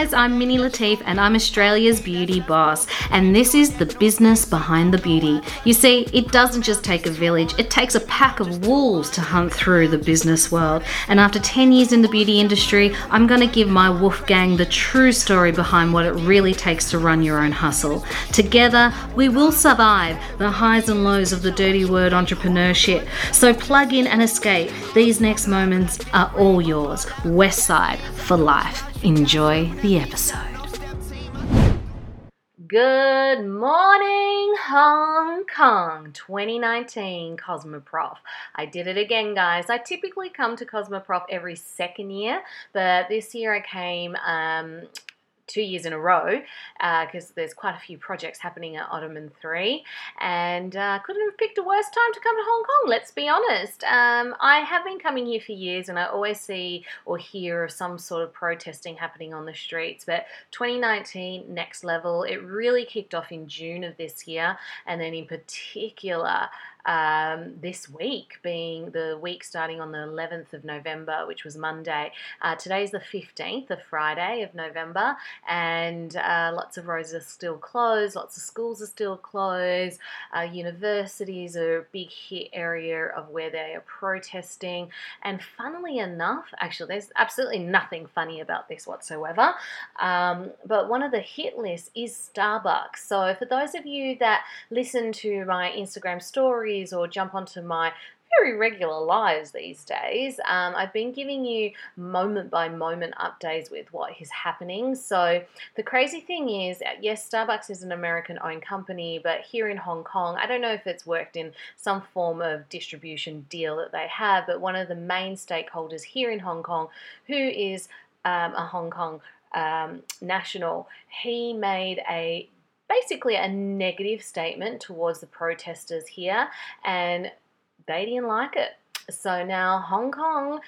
guys, I'm Mini Latif and I'm Australia's beauty boss. And this is the business behind the beauty. You see, it doesn't just take a village, it takes a pack of wolves to hunt through the business world. And after 10 years in the beauty industry, I'm going to give my wolf gang the true story behind what it really takes to run your own hustle. Together, we will survive the highs and lows of the dirty word entrepreneurship. So plug in and escape. These next moments are all yours. West Side for life. Enjoy the episode. Good morning, Hong Kong 2019 Cosmoprof. I did it again, guys. I typically come to Cosmoprof every second year, but this year I came um, two years in a row because uh, there's quite a few projects happening at Ottoman 3 and uh, couldn't have picked a worse time to come to Hong Kong, let's be honest. Um, I have been coming here for years and I always see or hear of some sort of protesting happening on the streets, but 2019, next level, it really kicked off in June of this year and then in particular, um, this week, being the week starting on the 11th of November, which was Monday. Uh, today's the 15th of Friday of November, and uh, lots of roads are still closed, lots of schools are still closed, uh, universities are a big hit area of where they are protesting. And funnily enough, actually, there's absolutely nothing funny about this whatsoever, um, but one of the hit lists is Starbucks. So for those of you that listen to my Instagram story, or jump onto my very regular lives these days. Um, I've been giving you moment by moment updates with what is happening. So, the crazy thing is, uh, yes, Starbucks is an American owned company, but here in Hong Kong, I don't know if it's worked in some form of distribution deal that they have, but one of the main stakeholders here in Hong Kong, who is um, a Hong Kong um, national, he made a basically a negative statement towards the protesters here, and they didn't like it. So now Hong Kong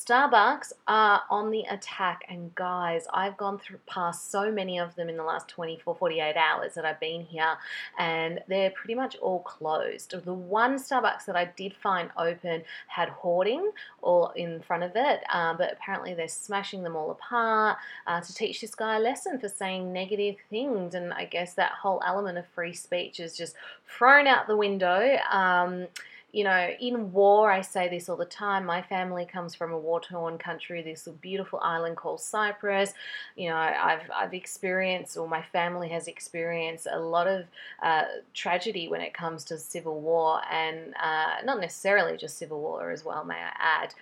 Starbucks are on the attack, and guys, I've gone through past so many of them in the last 24, 48 hours that I've been here, and they're pretty much all closed. The one Starbucks that I did find open had hoarding all in front of it, um, but apparently they're smashing them all apart uh, to teach this guy a lesson for saying negative things, and I guess that whole element of free speech is just thrown out the window. Um, you know, in war, I say this all the time. My family comes from a war torn country, this beautiful island called Cyprus. You know, I've, I've experienced, or my family has experienced, a lot of uh, tragedy when it comes to civil war, and uh, not necessarily just civil war as well, may I add.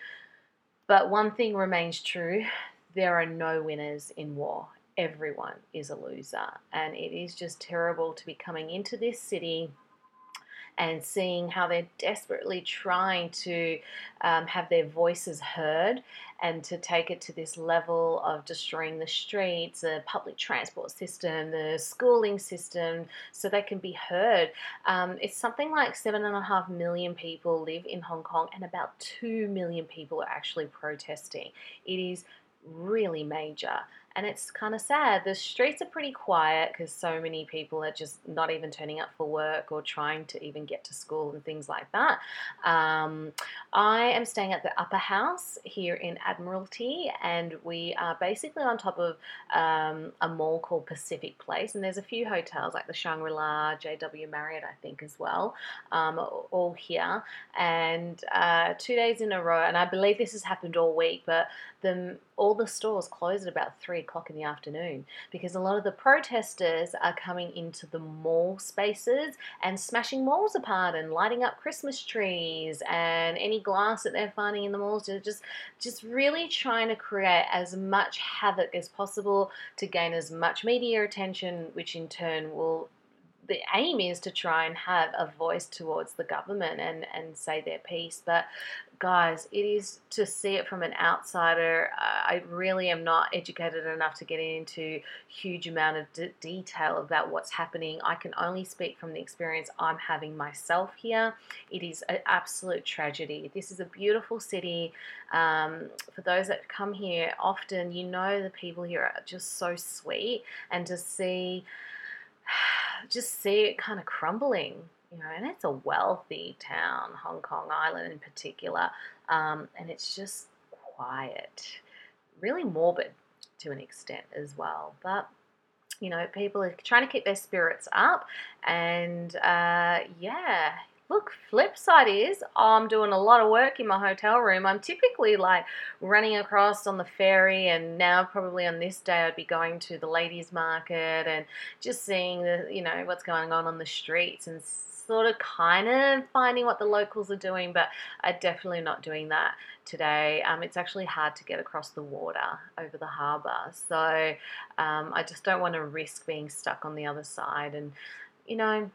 But one thing remains true there are no winners in war. Everyone is a loser. And it is just terrible to be coming into this city and seeing how they're desperately trying to um, have their voices heard and to take it to this level of destroying the streets, the public transport system, the schooling system, so they can be heard. Um, it's something like seven and a half million people live in Hong Kong, and about two million people are actually protesting. It is really major and it's kind of sad. The streets are pretty quiet because so many people are just not even turning up for work or trying to even get to school and things like that. Um, I am staying at the Upper House here in Admiralty, and we are basically on top of um, a mall called Pacific Place, and there's a few hotels like the Shangri La, JW Marriott, I think, as well, um, all here. And uh, two days in a row, and I believe this has happened all week, but the all the stores close at about three o'clock in the afternoon because a lot of the protesters are coming into the mall spaces and smashing malls apart and lighting up Christmas trees and any glass that they're finding in the malls. They're just, just really trying to create as much havoc as possible to gain as much media attention, which in turn will the aim is to try and have a voice towards the government and, and say their piece. But guys, it is to see it from an outsider. I really am not educated enough to get into huge amount of d- detail about what's happening. I can only speak from the experience I'm having myself here. It is an absolute tragedy. This is a beautiful city. Um, for those that come here, often you know the people here are just so sweet, and to see just see it kind of crumbling, you know, and it's a wealthy town, Hong Kong Island in particular, um, and it's just quiet, really morbid. to an extent as well. But you know, people are trying to keep their spirits up, and uh, yeah, look, flip side is I'm doing a lot of work in my hotel room. I'm typically like running across on the ferry, and now probably on this day I'd be going to the ladies' market and just seeing the you know what's going on on the streets and sort of kind of finding what the locals are doing, but I'm definitely not doing that today. Um, it's actually hard to get across the water over the harbour, so um, I just don't want to risk being stuck on the other side and you know,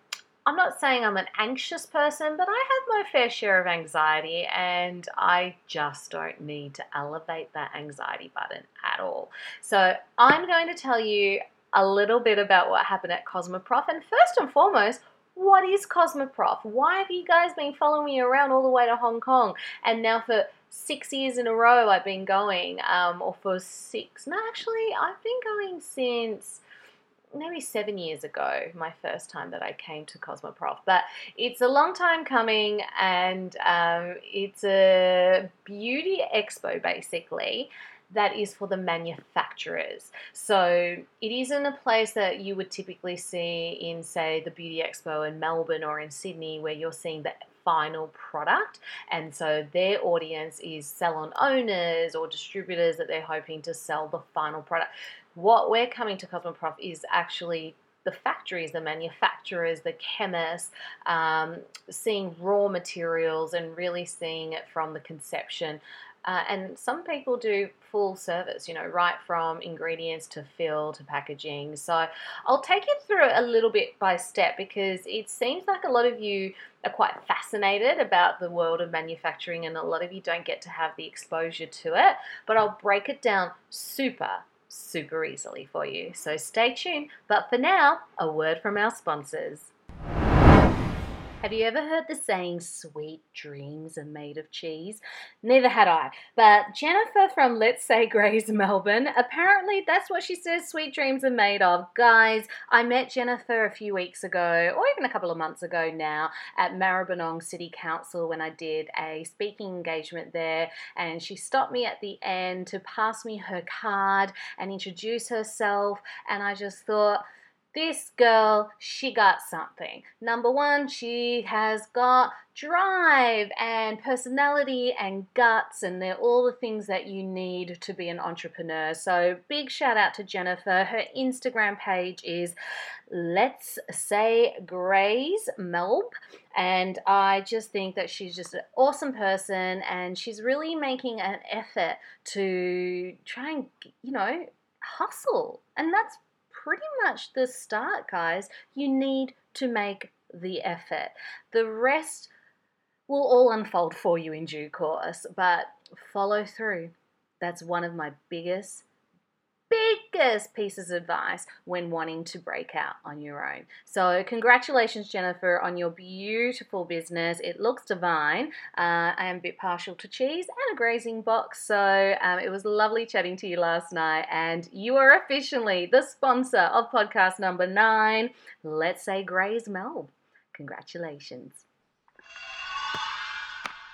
I'm not saying I'm an anxious person, but I have my fair share of anxiety, and I just don't need to elevate that anxiety button at all. So, I'm going to tell you a little bit about what happened at Cosmoprof, and first and foremost, what is Cosmoprof? Why have you guys been following me around all the way to Hong Kong? And now for six years in a row, I've been going, um, or for six, no, actually, I've been going since maybe seven years ago, my first time that I came to Cosmoprof. But it's a long time coming, and um, it's a beauty expo basically that is for the manufacturers. So it isn't a place that you would typically see in, say, the Beauty Expo in Melbourne or in Sydney, where you're seeing the final product. And so their audience is salon owners or distributors that they're hoping to sell the final product what we're coming to Cosmoprof is actually the factories, the manufacturers, the chemists, um, seeing raw materials and really seeing it from the conception. Uh, and some people do full service, you know, right from ingredients to fill to packaging. So I'll take you through it a little bit by step because it seems like a lot of you are quite fascinated about the world of manufacturing and a lot of you don't get to have the exposure to it. But I'll break it down super super easily for you. So stay tuned. But for now, a word from our sponsors. Have you ever heard the saying, sweet dreams are made of cheese? Neither had I. But Jennifer from Let's Say Graze Melbourne, apparently that's what she says sweet dreams are made of. Guys, I met Jennifer a few weeks ago, or even a couple of months ago now, at Maribyrnong City Council when I did a speaking engagement there. And she stopped me at the end to pass me her card and introduce herself. And I just thought, this girl, she got something. Number one, she has got drive and personality and guts, and they're all the things that you need to be an entrepreneur. So, big shout out to Jennifer. Her Instagram page is Let's Say Graze Melb. And I just think that she's just an awesome person, and she's really making an effort to try and, you know, hustle. And that's pretty much the start, guys. You need to make the effort. The rest will all unfold for you in due course, but follow through. That's one of my biggest biggest pieces of advice when wanting to break out on your own. So, congratulations, Jennifer, on your beautiful business. It looks divine. Uh, I am a bit partial to cheese and a grazing box, so um, it was lovely chatting to you last night. And you are officially the sponsor of podcast number nine. Let's say Graze Melb. Congratulations.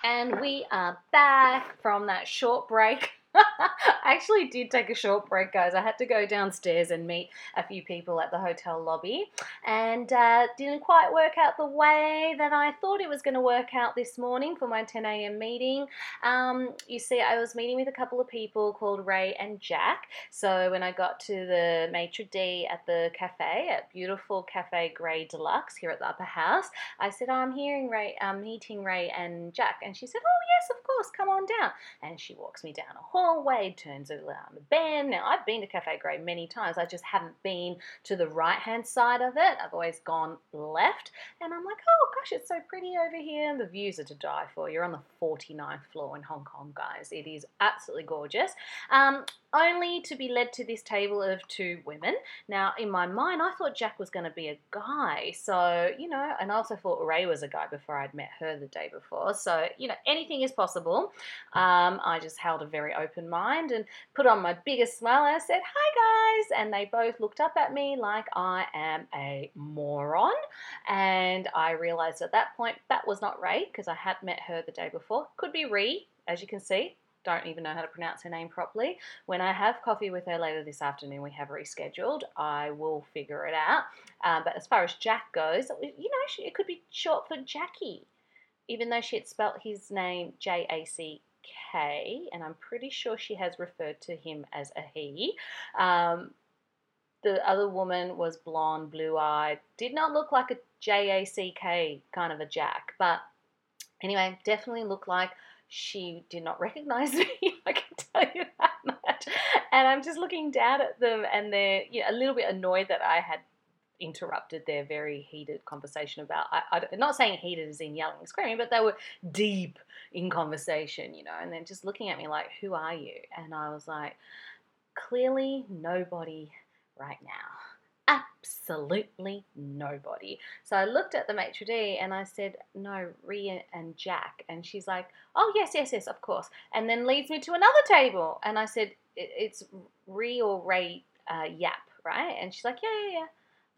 And we are back from that short break. I actually did take a short break, guys. I had to go downstairs and meet a few people at the hotel lobby, and uh, didn't quite work out the way that I thought it was going to work out this morning for my 10 a.m. meeting. Um, you see, I was meeting with a couple of people called Ray and Jack. So when I got to the maitre d at the cafe at beautiful Cafe Gray Deluxe here at the Upper House, I said, oh, "I'm hearing Ray, I'm meeting Ray and Jack," and she said, "Oh yes, of course, come on down." And she walks me down a hall hallway, turns around the bend. Now, I've been to Cafe Gray many times. I just haven't been to the right hand side of it. I've always gone left. And I'm like, oh gosh, it's so pretty over here. The views are to die for. You're on the 49th floor in Hong Kong, guys. It is absolutely gorgeous. Um, only to be led to this table of two women. Now, in my mind, I thought Jack was going to be a guy. So, you know, and I also thought Ray was a guy before I'd met her the day before. So, you know, anything is possible. Um, I just held a very open mind and put on my biggest smile. And I said, Hi, guys. And they both looked up at me like I am a moron. And I realized at that point that was not Ray because I had met her the day before. Could be Ree, as you can see don't even know how to pronounce her name properly. When I have coffee with her later this afternoon, we have rescheduled. I will figure it out. Uh, but as far as Jack goes, you know, it could be short for Jackie, even though she had spelt his name J A C K, and I'm pretty sure she has referred to him as a he. Um, the other woman was blonde, blue eyed, did not look like a J A C K kind of a Jack, but anyway, definitely looked like she did not recognize me. I can tell you that much. And I'm just looking down at them, and they're you know, a little bit annoyed that I had interrupted their very heated conversation about. I, I, not saying heated as in yelling and screaming, but they were deep in conversation, you know. And then just looking at me like, "Who are you?" And I was like, "Clearly, nobody right now. Absolutely nobody. So I looked at the maitre d' and I said, No, Rhea and Jack. And she's like, Oh, yes, yes, yes, of course. And then leads me to another table. And I said, It's Rhea or Ray uh, Yap, right? And she's like, Yeah, yeah, yeah.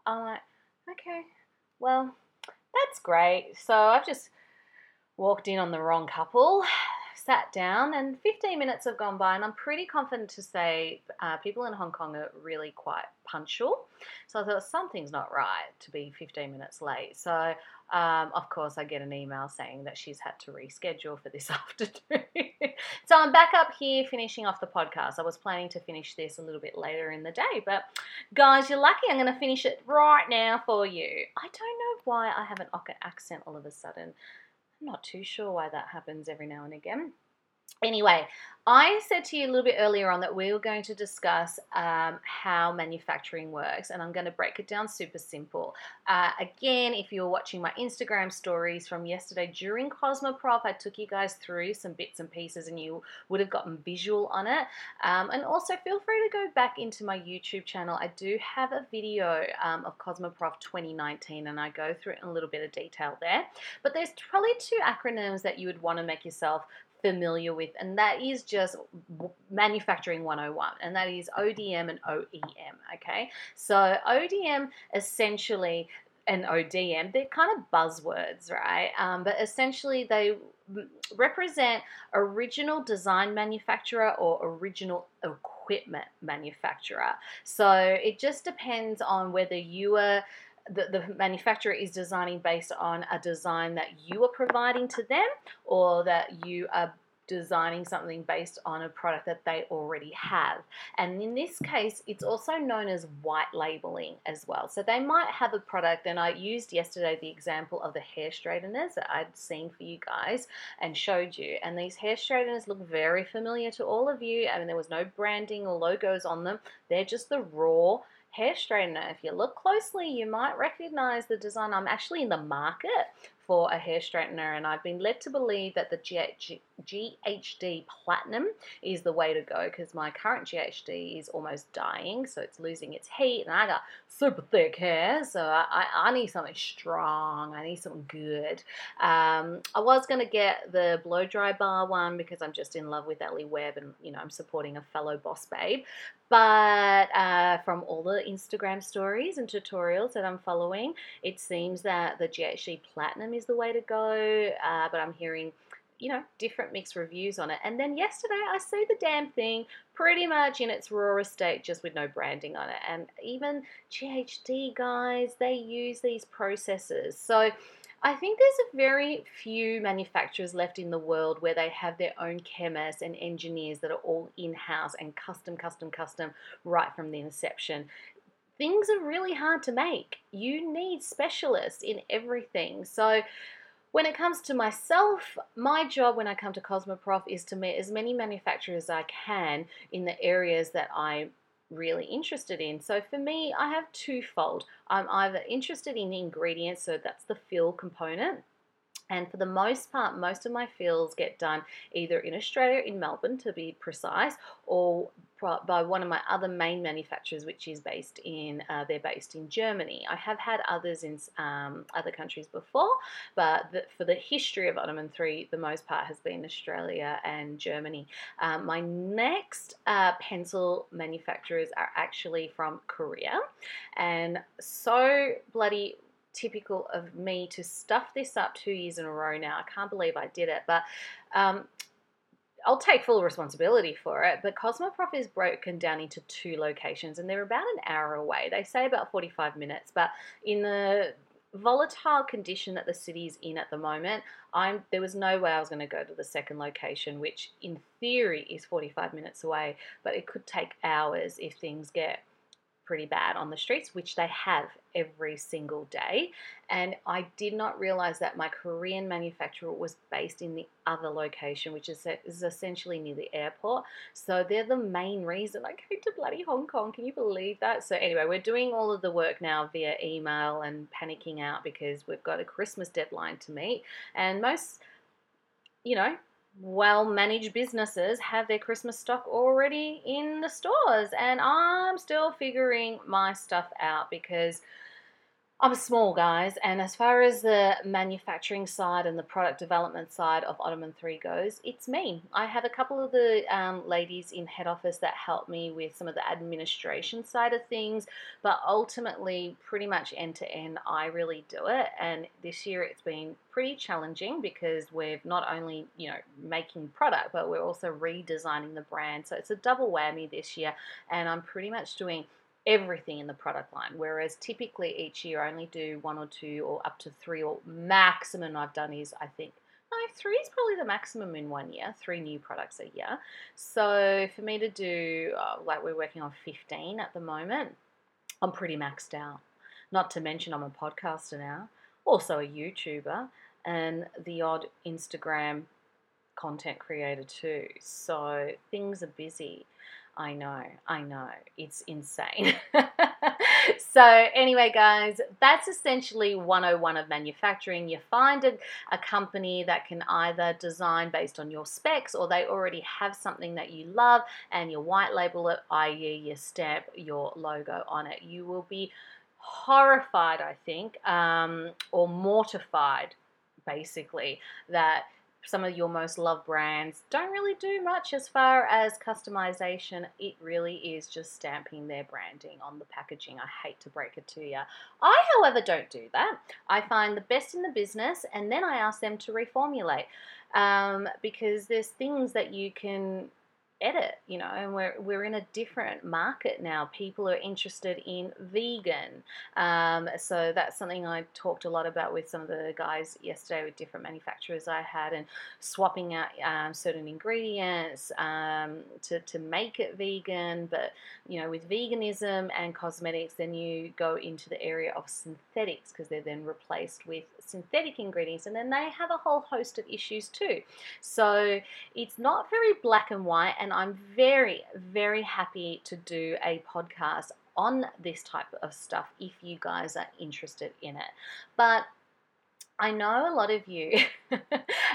I'm like, Okay, well, that's great. So I've just walked in on the wrong couple sat down, and 15 minutes have gone by, and I'm pretty confident to say uh, people in Hong Kong are really quite punctual. So I thought something's not right to be 15 minutes late. So, um, of course, I get an email saying that she's had to reschedule for this afternoon. so I'm back up here finishing off the podcast. I was planning to finish this a little bit later in the day, but guys, you're lucky I'm going to finish it right now for you. I don't know why I have an Ocker accent all of a sudden. I'm not too sure why that happens every now and again. Anyway, I said to you a little bit earlier on that we were going to discuss um, how manufacturing works, and I'm going to break it down super simple. Uh, again, if you're watching my Instagram stories from yesterday during Cosmoprof, I took you guys through some bits and pieces, and you would have gotten visual on it. Um, and also, feel free to go back into my YouTube channel. I do have a video um, of Cosmoprof 2019, and I go through it in a little bit of detail there. But there's probably two acronyms that you would want to make yourself familiar with, and that is just manufacturing 101, and that is ODM and OEM. Okay, so ODM essentially and ODM, they're kind of buzzwords, right? Um, but essentially, they represent original design manufacturer or original equipment manufacturer. So it just depends on whether you are the, the manufacturer is designing based on a design that you are providing to them or that you are designing something based on a product that they already have. And in this case, it's also known as white labeling as well. So they might have a product, and I used yesterday the example of the hair straighteners that I'd seen for you guys and showed you. And these hair straighteners look very familiar to all of you. I mean, there was no branding or logos on them, they're just the raw hair straightener. If you look closely, you might recognize the design. I'm actually in the market for a hair straightener, and I've been led to believe that the GHD Platinum is the way to go because my current GHD is almost dying, so it's losing its heat, and I got super thick hair, so I, I need something strong. I need something good. Um, I was going to get the blow dry bar one because I'm just in love with Ellie Webb, and you know I'm supporting a fellow boss babe. But uh, from all the Instagram stories and tutorials that I'm following, it seems that the GHD Platinum is the way to go. Uh, but I'm hearing, you know, different mixed reviews on it. And then yesterday I see the damn thing pretty much in its raw state, just with no branding on it. And even GHD guys, they use these processes. So I think there's a very few manufacturers left in the world where they have their own chemists and engineers that are all in house and custom, custom, custom right from the inception. Things are really hard to make. You need specialists in everything. So, when it comes to myself, my job when I come to Cosmoprof is to meet as many manufacturers as I can in the areas that I'm really interested in. So for me, I have twofold. I'm either interested in ingredients, so that's the fill component, and for the most part, most of my fills get done either in Australia, in Melbourne to be precise, or by one of my other main manufacturers, which is based in, uh, they're based in Germany. I have had others in um, other countries before, but the, for the history of Ottoman 3, the most part has been Australia and Germany. Um, my next uh, pencil manufacturers are actually from Korea, and so bloody typical of me to stuff this up two years in a row now. I can't believe I did it, but um, I'll take full responsibility for it, but Cosmoprof is broken down into two locations and they're about an hour away. They say about 45 minutes, but in the volatile condition that the city is in at the moment, I'm there was no way I was going to go to the second location, which in theory is 45 minutes away, but it could take hours if things get pretty bad on the streets, which they have every single day. And I did not realize that my Korean manufacturer was based in the other location, which is, is essentially near the airport. So they're the main reason I came to bloody Hong Kong. Can you believe that? So, anyway, we're doing all of the work now via email and panicking out because we've got a Christmas deadline to meet. And most, you know, well managed businesses have their Christmas stock already in the stores. And I'm still figuring my stuff out because I'm small, guys, and as far as the manufacturing side and the product development side of Ottoman 3 goes, it's me. I have a couple of the um, ladies in head office that help me with some of the administration side of things, but ultimately, pretty much end to end, I really do it. And this year it's been pretty challenging because we're not only, you know, making product, but we're also redesigning the brand. So it's a double whammy this year, and I'm pretty much doing everything in the product line. Whereas typically each year I only do one or two or up to three, or maximum I've done is I think no, three is probably the maximum in one year, three new products a year. So for me to do, uh, like we're working on 15 at the moment, I'm pretty maxed out. Not to mention I'm a podcaster now, also a YouTuber, and the odd Instagram content creator too. So things are busy. I know, I know. It's insane. so, anyway, guys, that's essentially 101 of manufacturing. You find a, a company that can either design based on your specs or they already have something that you love and you white label it, i.e., you stamp your logo on it. You will be horrified, I think, um, or mortified, basically, that some of your most loved brands don't really do much as far as customization. It really is just stamping their branding on the packaging. I hate to break it to you. I, however, don't do that. I find the best in the business and then I ask them to reformulate um, because there's things that you can edit, you know, and we're, we're in a different market now. People are interested in vegan. Um, so that's something I talked a lot about with some of the guys yesterday with different manufacturers I had and swapping out um, certain ingredients um, to, to make it vegan. But, you know, with veganism and cosmetics, then you go into the area of synthetics because they're then replaced with synthetic ingredients and then they have a whole host of issues too. So it's not very black and white and I'm very, very happy to do a podcast on this type of stuff if you guys are interested in it. But I know a lot of you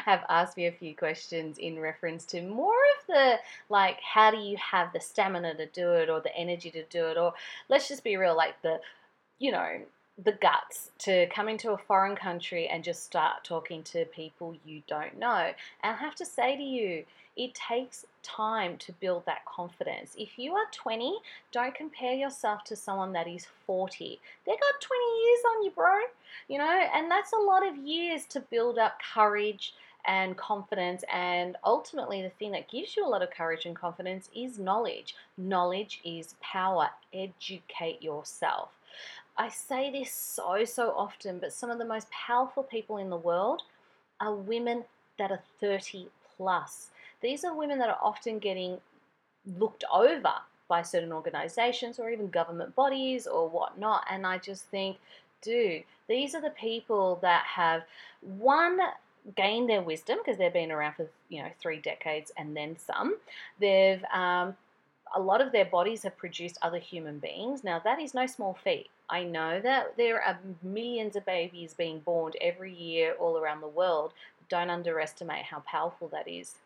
have asked me a few questions in reference to more of the like, how do you have the stamina to do it or the energy to do it? Or let's just be real, like the, you know, the guts to come into a foreign country and just start talking to people you don't know. And I have to say to you, it takes time to build that confidence. If you are 20, don't compare yourself to someone that is 40. They got 20 years on you, bro. You know, and that's a lot of years to build up courage and confidence. And ultimately, the thing that gives you a lot of courage and confidence is knowledge. Knowledge is power. Educate yourself. I say this so, so often, but some of the most powerful people in the world are women that are 30 plus. These are women that are often getting looked over by certain organizations or even government bodies or whatnot. And I just think, dude, these are the people that have one gained their wisdom because they've been around for you know three decades and then some. They've um, a lot of their bodies have produced other human beings. Now that is no small feat. I know that there are millions of babies being born every year all around the world. Don't underestimate how powerful that is.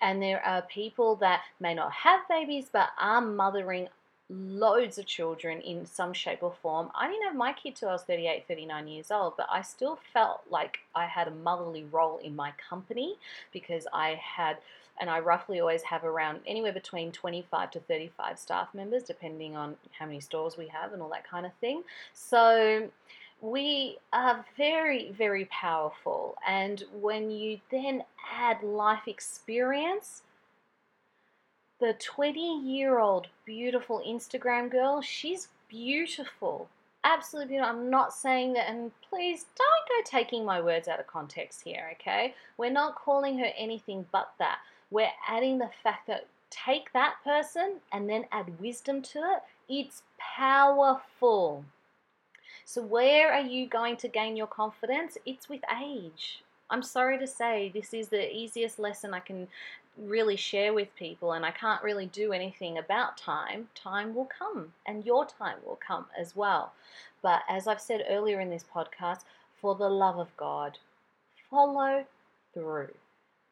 And there are people that may not have babies but are mothering loads of children in some shape or form. I didn't have my kid till I was 38, 39 years old, but I still felt like I had a motherly role in my company because I had, and I roughly always have around anywhere between 25 to 35 staff members, depending on how many stores we have and all that kind of thing. So, we are very, very powerful. And when you then add life experience, the 20 year old beautiful Instagram girl, she's beautiful. Absolutely beautiful. I'm not saying that, and please don't go taking my words out of context here, okay? We're not calling her anything but that. We're adding the fact that take that person and then add wisdom to it. It's powerful. So, where are you going to gain your confidence? It's with age. I'm sorry to say, this is the easiest lesson I can really share with people, and I can't really do anything about time. Time will come, and your time will come as well. But as I've said earlier in this podcast, for the love of God, follow through.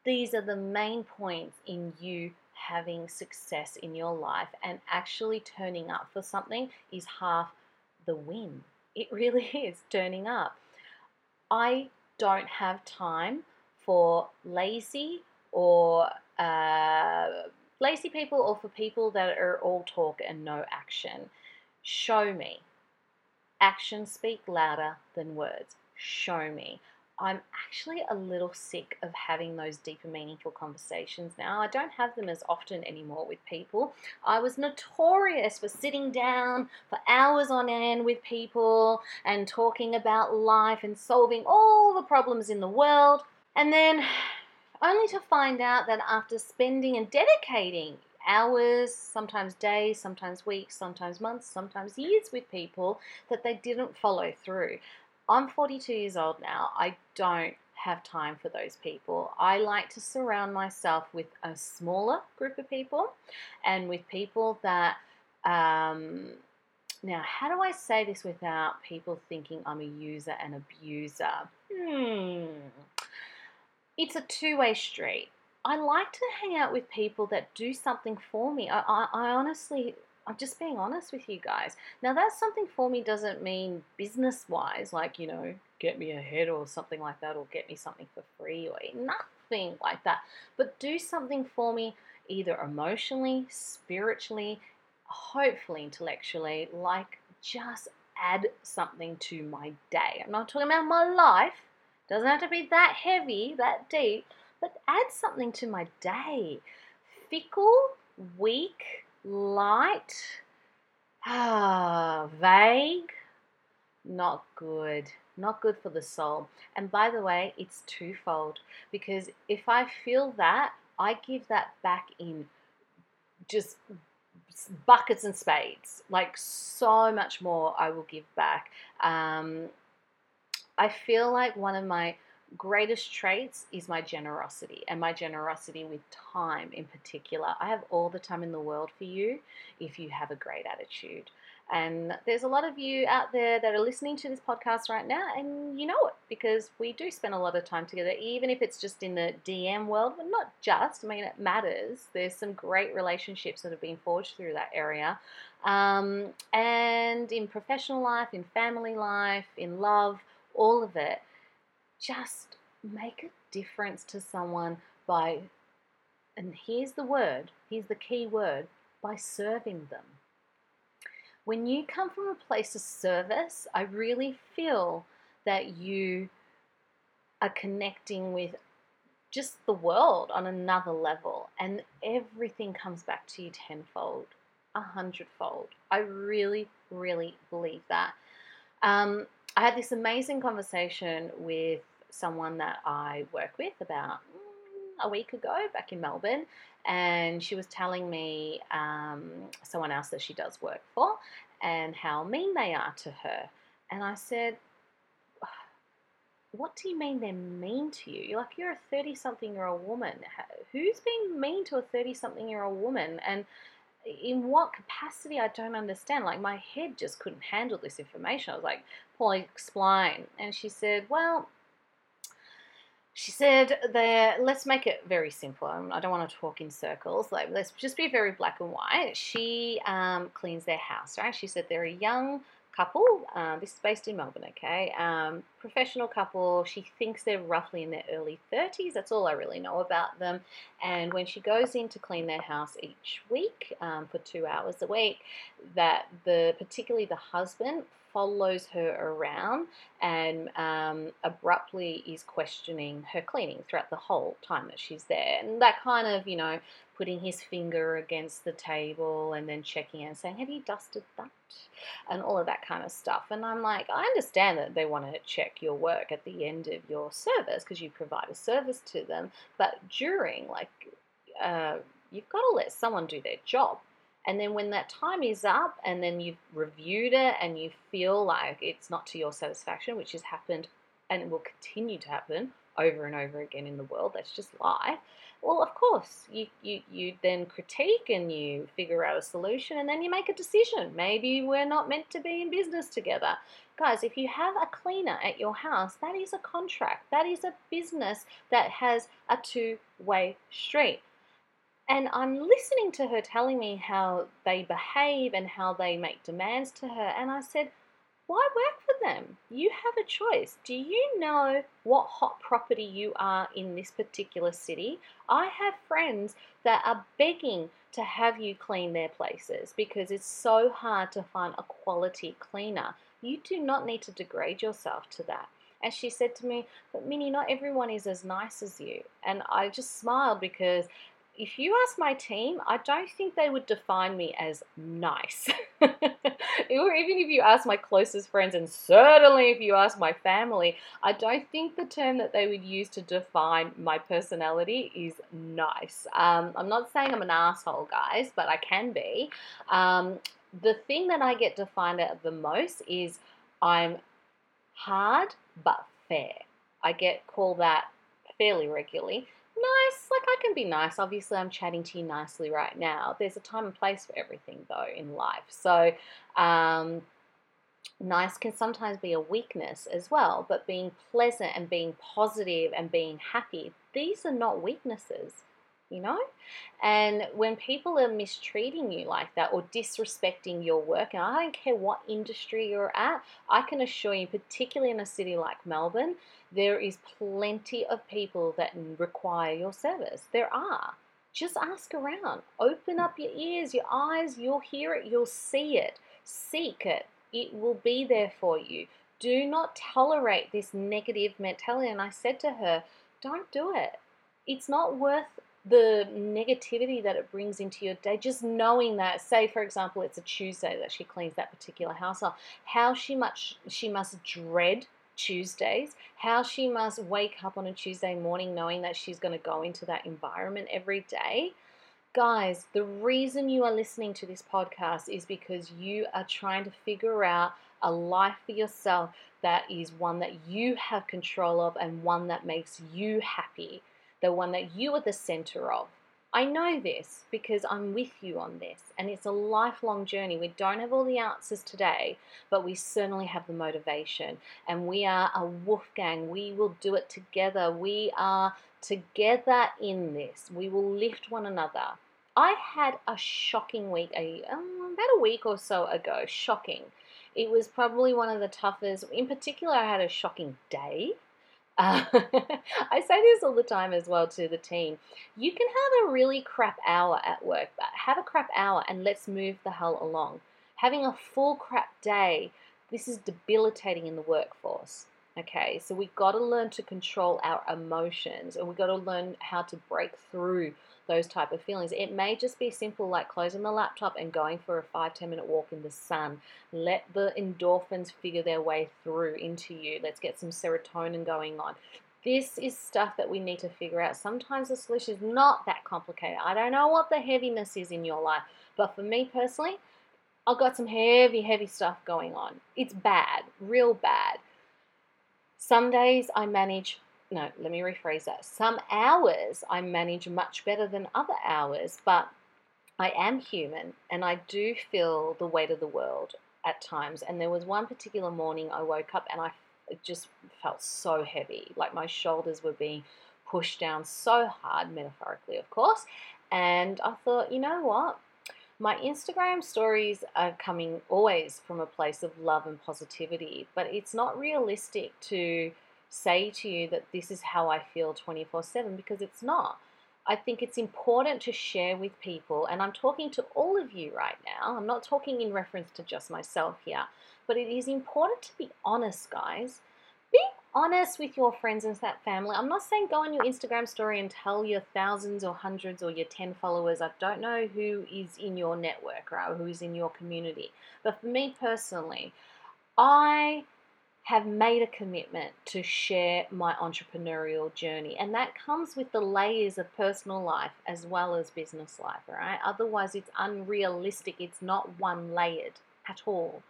These are the main points in you having success in your life, and actually turning up for something is half the win. It really is turning up. I don't have time for lazy or uh, lazy people or for people that are all talk and no action. Show me. Actions speak louder than words. Show me. I'm actually a little sick of having those deeper, meaningful conversations now. I don't have them as often anymore with people. I was notorious for sitting down for hours on end with people and talking about life and solving all the problems in the world. And then only to find out that after spending and dedicating hours, sometimes days, sometimes weeks, sometimes months, sometimes years with people, that they didn't follow through. I'm 42 years old now. I don't have time for those people. I like to surround myself with a smaller group of people and with people that. Um, now, how do I say this without people thinking I'm a user and abuser? Hmm. It's a two way street. I like to hang out with people that do something for me. I, I, I honestly I'm just being honest with you guys. Now, that's something for me doesn't mean business wise, like, you know, get me ahead or something like that, or get me something for free or nothing like that. But do something for me either emotionally, spiritually, hopefully intellectually, like just add something to my day. I'm not talking about my life, doesn't have to be that heavy, that deep, but add something to my day. Fickle, weak, light, ah, vague, not good. Not good for the soul. And by the way, it's twofold because if I feel that, I give that back in just buckets and spades. Like so much more, I will give back. Um, I feel like one of my greatest traits is my generosity and my generosity with time in particular. I have all the time in the world for you if you have a great attitude. And there's a lot of you out there that are listening to this podcast right now, and you know it because we do spend a lot of time together, even if it's just in the DM world, but not just. I mean, it matters. There's some great relationships that have been forged through that area. Um, and in professional life, in family life, in love, all of it just make a difference to someone by, and here's the word, here's the key word, by serving them. When you come from a place of service, I really feel that you are connecting with just the world on another level, and everything comes back to you tenfold, a hundredfold. I really, really believe that. Um, I had this amazing conversation with someone that I work with about mm, a week ago back in Melbourne, and she was telling me um, someone else that she does work for and how mean they are to her. And I said, What do you mean they're mean to you? You're like, you're a 30 something year old woman. Who's being mean to a 30 something year old woman? And in what capacity I don't understand. Like my head just couldn't handle this information. I was like, Paul, explain. And she said, Well, she said that let's make it very simple. I don't want to talk in circles. Like let's just be very black and white. She um, cleans their house, right? She said they're a young couple. Uh, this is based in Melbourne, okay? Um, professional couple. She thinks they're roughly in their early 30s. That's all I really know about them. And when she goes in to clean their house each week um, for two hours a week, that the particularly the husband follows her around and um, abruptly is questioning her cleaning throughout the whole time that she's there. And that kind of, you know, putting his finger against the table and then checking and saying, Have you dusted that? And all of that kind of stuff. And I'm like, I understand that they want to check your work at the end of your service because you provide a service to them. But during, like, uh, you've got to let someone do their job. And then when that time is up and then you've reviewed it and you feel like it's not to your satisfaction, which has happened and will continue to happen over and over again in the world, that's just life. Well, of course, you, you, you then critique and you figure out a solution and then you make a decision. Maybe we're not meant to be in business together. Guys, if you have a cleaner at your house, that is a contract. That is a business that has a two way street. And I'm listening to her telling me how they behave and how they make demands to her. And I said, why work for them? You have a choice. Do you know what hot property you are in this particular city? I have friends that are begging to have you clean their places because it's so hard to find a quality cleaner. You do not need to degrade yourself to that. And she said to me, But Mini, not everyone is as nice as you. And I just smiled because if you ask my team, I don't think they would define me as nice. or even if you ask my closest friends, and certainly if you ask my family, I don't think the term that they would use to define my personality is nice. Um, I'm not saying I'm an asshole, guys, but I can be. Um, the thing that I get defined at the most is I'm hard but fair. I get called that fairly regularly nice. Like, I can be nice. Obviously, I'm chatting to you nicely right now. There's a time and place for everything, though, in life. So, um, nice can sometimes be a weakness as well, but being pleasant and being positive and being happy, these are not weaknesses you know? And when people are mistreating you like that or disrespecting your work, and I don't care what industry you're at, I can assure you, particularly in a city like Melbourne, there is plenty of people that require your service. There are. Just ask around. Open up your ears, your eyes, you'll hear it, you'll see it. Seek it. It will be there for you. Do not tolerate this negative mentality. And I said to her, don't do it. It's not worth the negativity that it brings into your day, just knowing that, say for example, it's a Tuesday that she cleans that particular household, how she much she must dread Tuesdays, how she must wake up on a Tuesday morning knowing that she's going to go into that environment every day. Guys, the reason you are listening to this podcast is because you are trying to figure out a life for yourself that is one that you have control of and one that makes you happy the one that you are the center of. I know this because I'm with you on this, and it's a lifelong journey. We don't have all the answers today, but we certainly have the motivation, and we are a wolf gang. We will do it together. We are together in this. We will lift one another. I had a shocking week, a, um, about a week or so ago. Shocking. It was probably one of the toughest. In particular, I had a shocking day uh, I say this all the time as well to the team. You can have a really crap hour at work, but have a crap hour and let's move the hell along. Having a full crap day, this is debilitating in the workforce. Okay, so we got to learn to control our emotions and we got to learn how to break through those type of feelings. It may just be simple like closing the laptop and going for a five, 10 minute walk in the sun. Let the endorphins figure their way through into you. Let's get some serotonin going on. This is stuff that we need to figure out. Sometimes the solution is not that complicated. I don't know what the heaviness is in your life, but for me personally, I've got some heavy, heavy stuff going on. It's bad, real bad. Some days I manage no, let me rephrase that. Some hours I manage much better than other hours, but I am human and I do feel the weight of the world at times. And there was one particular morning I woke up and I just felt so heavy, like my shoulders were being pushed down so hard, metaphorically, of course. And I thought, you know what? My Instagram stories are coming always from a place of love and positivity, but it's not realistic to say to you that this is how I feel 24 7 because it's not. I think it's important to share with people, and I'm talking to all of you right now. I'm not talking in reference to just myself here, but it is important to be honest, guys. Be honest with your friends and that family. I'm not saying go on your Instagram story and tell your thousands or hundreds or your 10 followers. I don't know who is in your network or who is in your community. But for me personally, I have made a commitment to share my entrepreneurial journey. And that comes with the layers of personal life as well as business life, right? Otherwise, it's unrealistic. It's not one layered at all.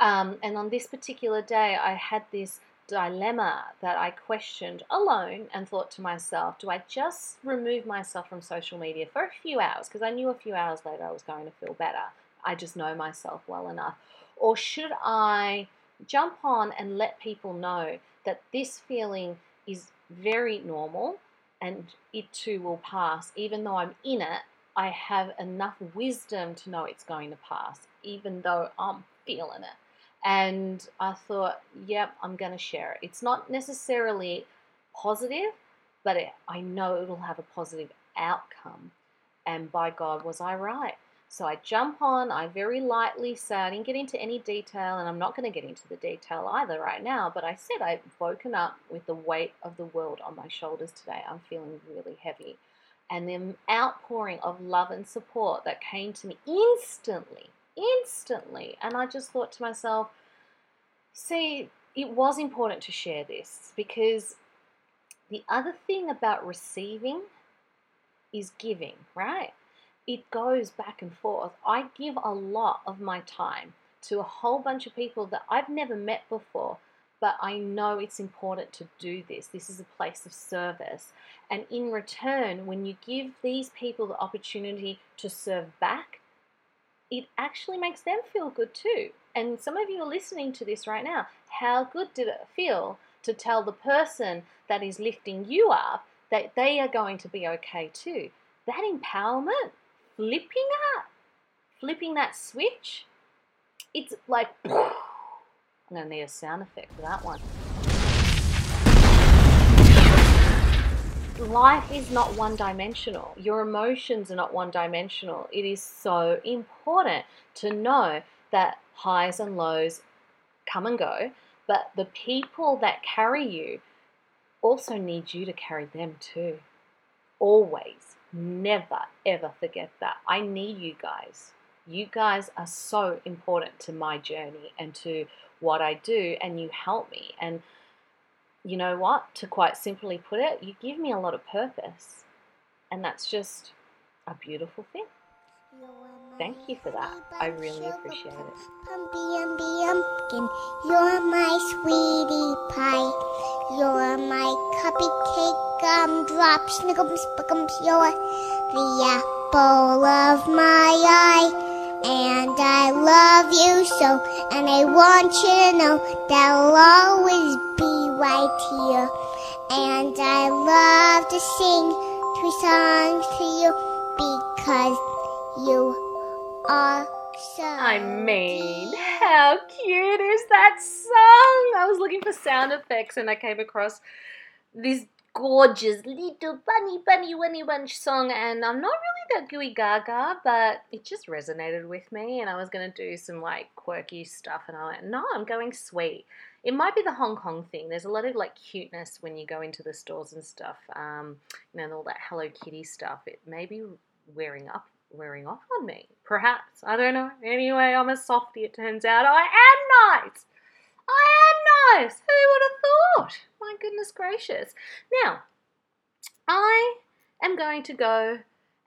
Um, and on this particular day, I had this dilemma that I questioned alone and thought to myself, do I just remove myself from social media for a few hours? Because I knew a few hours later I was going to feel better. I just know myself well enough. Or should I jump on and let people know that this feeling is very normal and it too will pass. Even though I'm in it, I have enough wisdom to know it's going to pass, even though I'm feeling it. And I thought, yep, I'm going to share it. It's not necessarily positive, but it, I know it'll have a positive outcome. And by God, was I right? So I jump on, I very lightly say, I didn't get into any detail, and I'm not going to get into the detail either right now, but I said I've woken up with the weight of the world on my shoulders today. I'm feeling really heavy. And the outpouring of love and support that came to me instantly, instantly. And I just thought to myself, see, it was important to share this because the other thing about receiving is giving, right? it goes back and forth. I give a lot of my time to a whole bunch of people that I've never met before, but I know it's important to do this. This is a place of service. And in return, when you give these people the opportunity to serve back, it actually makes them feel good too. And some of you are listening to this right now. How good did it feel to tell the person that is lifting you up that they are going to be okay too? That empowerment flipping that, flipping that switch, it's like, I'm going to need a sound effect for that one. Life is not one dimensional. Your emotions are not one dimensional. It is so important to know that highs and lows come and go, but the people that carry you also need you to carry them too. Always. Never, ever forget that. I need you guys. You guys are so important to my journey and to what I do, and you help me. And you know what? To quite simply put it, you give me a lot of purpose. And that's just a beautiful thing. Thank you for that. I really appreciate it. You're my sweetie pie. You're my cupcake gumdrop, snickums, buckums, you're the apple of my eye. And I love you so, and I want you to know that I'll always be right here. And I love to sing two songs to you because you are so. I mean, how cute is that song? I was looking for sound effects and I came across this gorgeous little bunny bunny bunny bunch song and I'm not really that gooey gaga but it just resonated with me and I was gonna do some like quirky stuff and I went no I'm going sweet it might be the Hong Kong thing. There's a lot of like cuteness when you go into the stores and stuff um, you know all that Hello Kitty stuff. It may be wearing up wearing off on me perhaps. I don't know. Anyway I'm a softie it turns out. I am nice! I am nice! Who would have thought? My goodness gracious. Now, I am going to go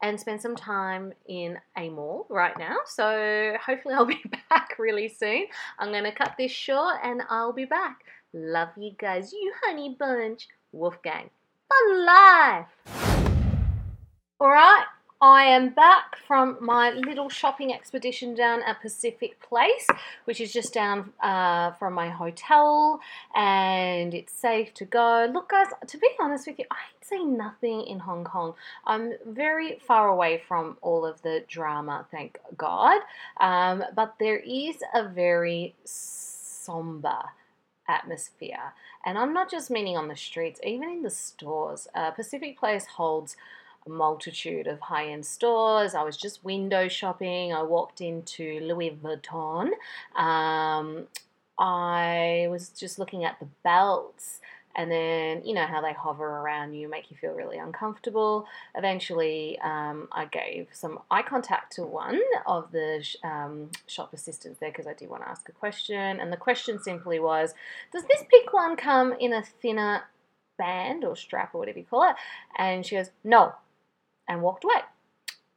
and spend some time in a mall right now. So hopefully I'll be back really soon. I'm going to cut this short and I'll be back. Love you guys, you honey bunch. Wolfgang. Fun life. All right. I am back from my little shopping expedition down at Pacific Place, which is just down uh, from my hotel, and it's safe to go. Look, guys, to be honest with you, I ain't seen nothing in Hong Kong. I'm very far away from all of the drama, thank God, um, but there is a very somber atmosphere, and I'm not just meaning on the streets, even in the stores. Uh, Pacific Place holds a multitude of high end stores. I was just window shopping. I walked into Louis Vuitton. Um, I was just looking at the belts and then you know how they hover around you make you feel really uncomfortable eventually um, i gave some eye contact to one of the um, shop assistants there because i did want to ask a question and the question simply was does this pink one come in a thinner band or strap or whatever you call it and she goes no and walked away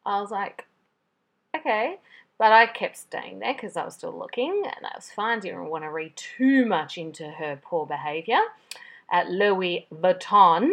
i was like okay but I kept staying there because I was still looking and that was fine. Didn't want to read too much into her poor behaviour at Louis Vuitton.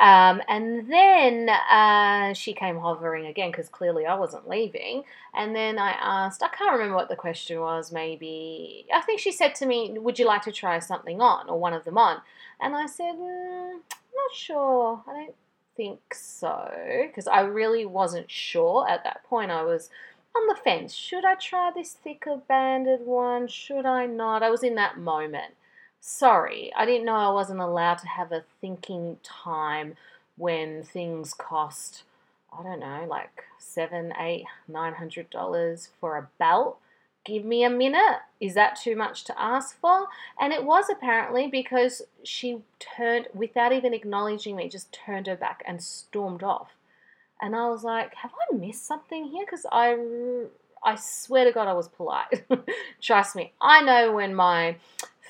Um, and then uh, she came hovering again because clearly I wasn't leaving. And then I asked, I can't remember what the question was, maybe, I think she said to me, Would you like to try something on or one of them on? And I said, mm, Not sure. I don't think so because I really wasn't sure at that point. I was on the fence. Should I try this thicker banded one? Should I not? I was in that moment. Sorry, I didn't know I wasn't allowed to have a thinking time when things cost, I don't know, like seven, eight, nine hundred dollars for a belt. Give me a minute. Is that too much to ask for? And it was apparently because she turned, without even acknowledging me, just turned her back and stormed off. And I was like, have I missed something here? Because I, I swear to God, I was polite. Trust me, I know when my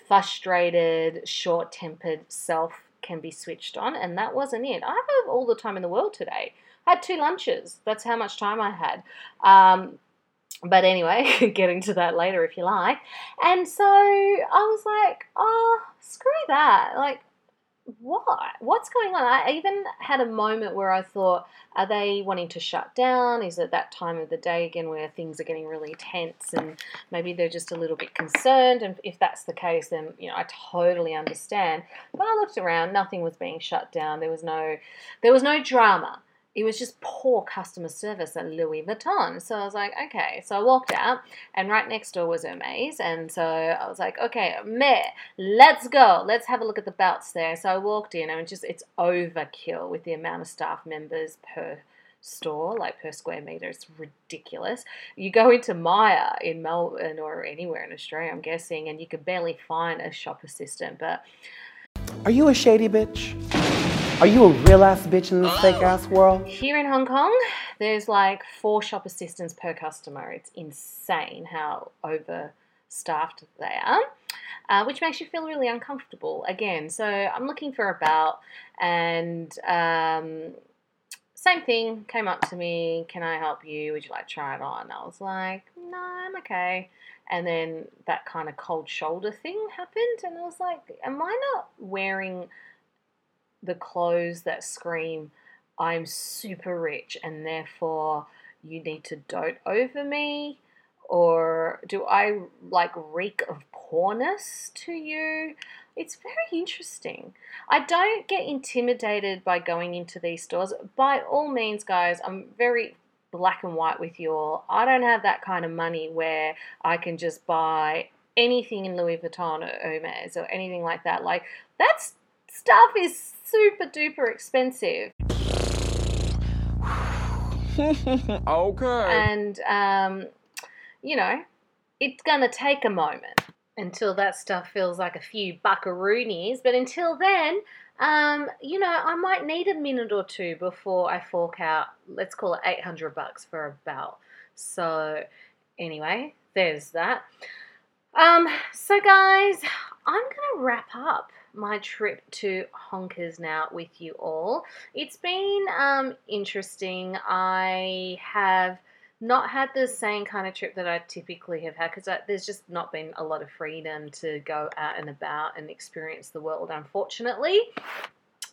frustrated, short tempered self can be switched on, and that wasn't it. I have all the time in the world today. I had two lunches. That's how much time I had. Um, but anyway, getting to that later if you like. And so I was like, oh, screw that. Like, what? What's going on? I even had a moment where I thought, are they wanting to shut down? Is it that time of the day again where things are getting really tense and maybe they're just a little bit concerned? And if that's the case, then you know I totally understand. But I looked around, nothing was being shut down. There was no, there was no drama it was just poor customer service at Louis Vuitton. So I was like, okay. So I walked out, and right next door was Hermes. And so I was like, okay, meh, let's go. Let's have a look at the belts there. So I walked in, and just it's overkill with the amount of staff members per store, like per square meter. It's ridiculous. You go into Myer in Melbourne or anywhere in Australia, I'm guessing, and you could barely find a shop assistant. But are you a shady bitch? Are you a real ass bitch in this fake ass world? Here in Hong Kong, there's like four shop assistants per customer. It's insane how overstaffed they are. Uh, which makes you feel really uncomfortable again. So I'm looking for a belt, and um, same thing came up to me. Can I help you? Would you like to try it on? I was like, no, I'm okay. And then that kind of cold shoulder thing happened, and I was like, am I not wearing the clothes that scream, I'm super rich and therefore you need to dote over me? Or do I like reek of poorness to you? It's very interesting. I don't get intimidated by going into these stores. By all means, guys, I'm very black and white with you all. I don't have that kind of money where I can just buy anything in Louis Vuitton or Hermes or anything like that. Like, that's stuff is super duper expensive. okay. And, um, you know, it's going to take a moment until that stuff feels like a few buckaroonies. But until then, um, you know, I might need a minute or two before I fork out, let's call it 800 bucks for a belt. So, anyway, there's that. Um, so guys, I'm going to wrap up my trip to Honkers now with you all. It's been um, interesting. I have not had the same kind of trip that I typically have had because there's just not been a lot of freedom to go out and about and experience the world, unfortunately.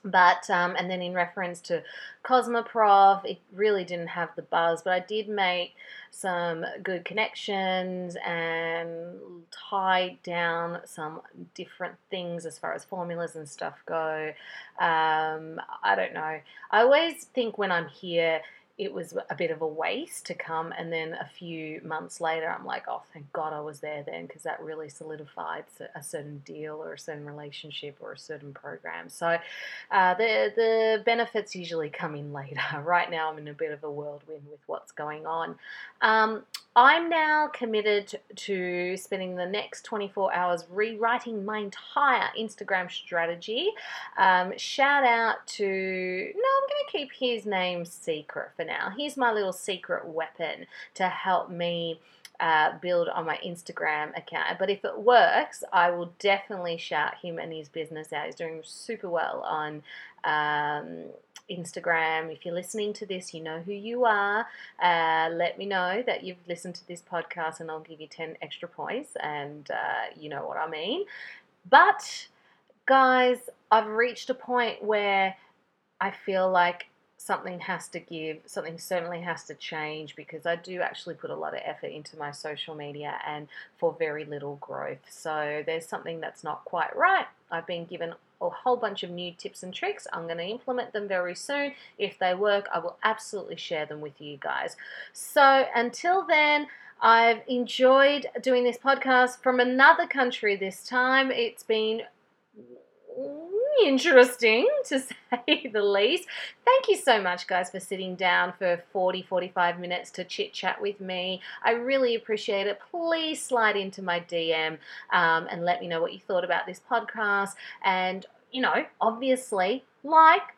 But, um, and then in reference to Cosmoprof, it really didn't have the buzz, but I did make some good connections and tie down some different things as far as formulas and stuff go. Um, I don't know. I always think when I'm here, it was a bit of a waste to come. And then a few months later, I'm like, oh, thank God I was there then, because that really solidified a certain deal or a certain relationship or a certain program. So uh, the the benefits usually come in later. Right now, I'm in a bit of a whirlwind with what's going on. Um, I'm now committed to spending the next 24 hours rewriting my entire Instagram strategy. Um, shout out to, no, I'm going to keep his name secret for now. Here's my little secret weapon to help me. Uh, build on my Instagram account. But if it works, I will definitely shout him and his business out. He's doing super well on um, Instagram. If you're listening to this, you know who you are. Uh, let me know that you've listened to this podcast, and I'll give you 10 extra points, and uh, you know what I mean. But, guys, I've reached a point where I feel like something has to give, something certainly has to change because I do actually put a lot of effort into my social media and for very little growth. So there's something that's not quite right. I've been given a whole bunch of new tips and tricks. I'm going to implement them very soon. If they work, I will absolutely share them with you guys. So until then, I've enjoyed doing this podcast from another country this time. It's been interesting to say the least. Thank you so much, guys, for sitting down for 40 45 minutes to chit chat with me. I really appreciate it. Please slide into my DM um, and let me know what you thought about this podcast. And, you know, obviously, like,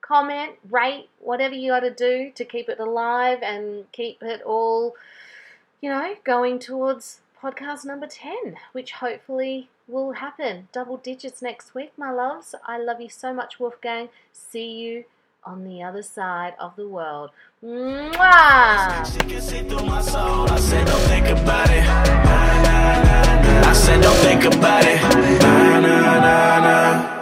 comment, rate, whatever you got to do to keep it alive and keep it all, you know, going towards podcast number 10, which hopefully will happen. Double digits next week, my loves. I love you so much, Wolfgang. See you on the other side of the world. Mwah! I said, don't think about it. Think about it.